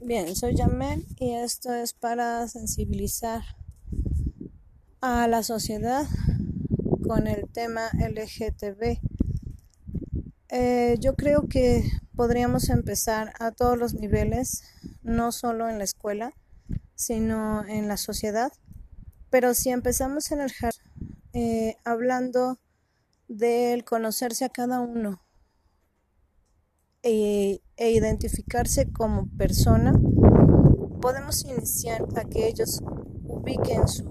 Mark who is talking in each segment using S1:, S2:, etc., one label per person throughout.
S1: Bien, soy Yamel y esto es para sensibilizar a la sociedad con el tema LGTB. Eh, yo creo que podríamos empezar a todos los niveles, no solo en la escuela, sino en la sociedad. Pero si empezamos en el jardín, eh, hablando del conocerse a cada uno, e, e, identificarse como persona, podemos iniciar a que ellos ubiquen su,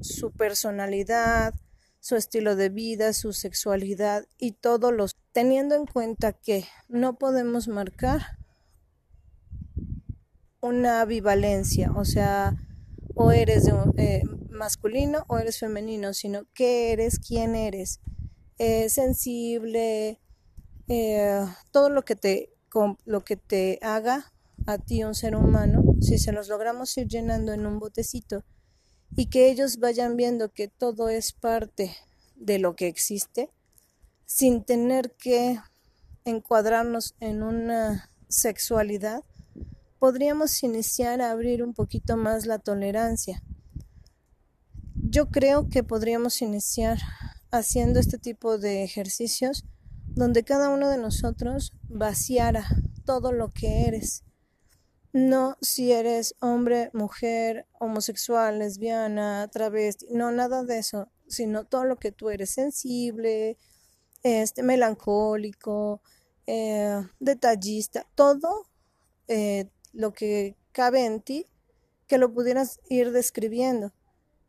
S1: su personalidad, su estilo de vida, su sexualidad y todos los teniendo en cuenta que no podemos marcar una bivalencia, o sea, o eres de, eh, masculino o eres femenino, sino qué eres, quién eres, eh, sensible, eh, todo lo que te lo que te haga a ti un ser humano, si se los logramos ir llenando en un botecito y que ellos vayan viendo que todo es parte de lo que existe, sin tener que encuadrarnos en una sexualidad, podríamos iniciar a abrir un poquito más la tolerancia. Yo creo que podríamos iniciar haciendo este tipo de ejercicios donde cada uno de nosotros vaciara todo lo que eres. No si eres hombre, mujer, homosexual, lesbiana, travesti, no nada de eso, sino todo lo que tú eres, sensible, este, melancólico, eh, detallista, todo eh, lo que cabe en ti, que lo pudieras ir describiendo.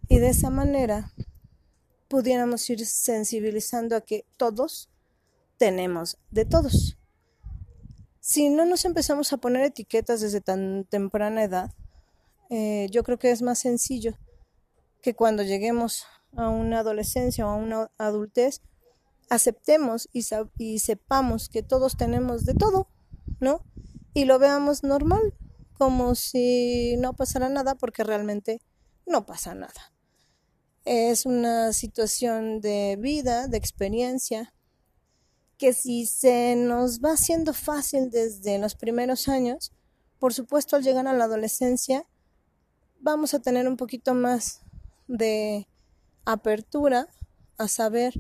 S1: Y de esa manera pudiéramos ir sensibilizando a que todos tenemos de todos. Si no nos empezamos a poner etiquetas desde tan temprana edad, eh, yo creo que es más sencillo que cuando lleguemos a una adolescencia o a una adultez, aceptemos y, y sepamos que todos tenemos de todo, ¿no? Y lo veamos normal, como si no pasara nada, porque realmente no pasa nada. Es una situación de vida, de experiencia, que si se nos va haciendo fácil desde los primeros años, por supuesto al llegar a la adolescencia vamos a tener un poquito más de apertura a saber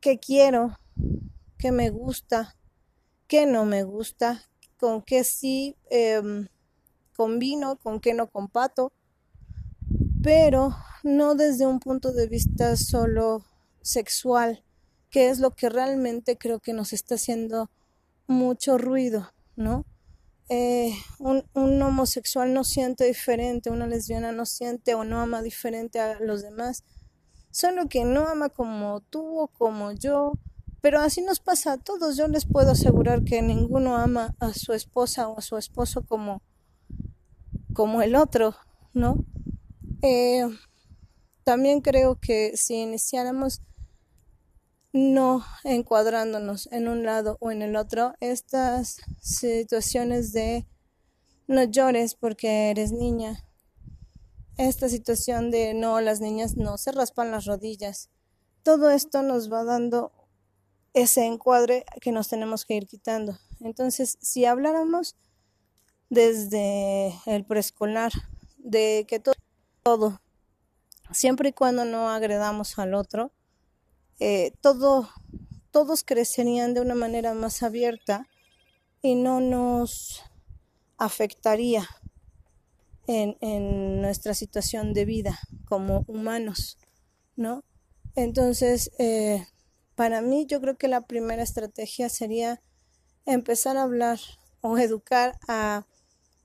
S1: qué quiero, qué me gusta, qué no me gusta, con qué sí em, combino, con qué no compato, pero no desde un punto de vista solo sexual, que es lo que realmente creo que nos está haciendo mucho ruido, ¿no? Eh, un, homosexual no siente diferente, una lesbiana no siente o no ama diferente a los demás, solo que no ama como tú o como yo, pero así nos pasa a todos, yo les puedo asegurar que ninguno ama a su esposa o a su esposo como, como el otro, ¿no? Eh, también creo que si iniciáramos no encuadrándonos en un lado o en el otro, estas situaciones de no llores porque eres niña, esta situación de no, las niñas no se raspan las rodillas, todo esto nos va dando ese encuadre que nos tenemos que ir quitando. Entonces, si habláramos desde el preescolar, de que todo, siempre y cuando no agredamos al otro, eh, todo, todos crecerían de una manera más abierta y no nos afectaría en, en nuestra situación de vida como humanos, ¿no? Entonces, eh, para mí yo creo que la primera estrategia sería empezar a hablar o educar a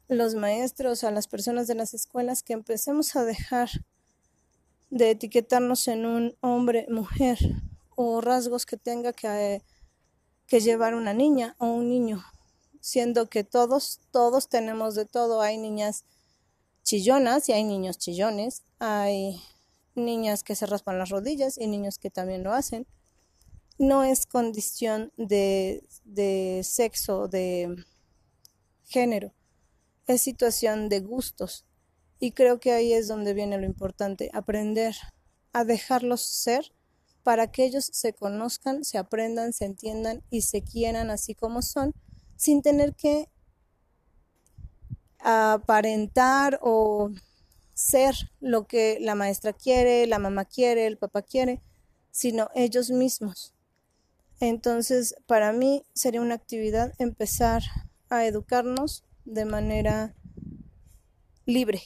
S1: los maestros, a las personas de las escuelas, que empecemos a dejar de etiquetarnos en un hombre, mujer o rasgos que tenga que, que llevar una niña o un niño, siendo que todos, todos tenemos de todo. Hay niñas chillonas y hay niños chillones, hay niñas que se raspan las rodillas y niños que también lo hacen. No es condición de, de sexo, de género, es situación de gustos. Y creo que ahí es donde viene lo importante, aprender a dejarlos ser para que ellos se conozcan, se aprendan, se entiendan y se quieran así como son, sin tener que aparentar o ser lo que la maestra quiere, la mamá quiere, el papá quiere, sino ellos mismos. Entonces, para mí sería una actividad empezar a educarnos de manera libre.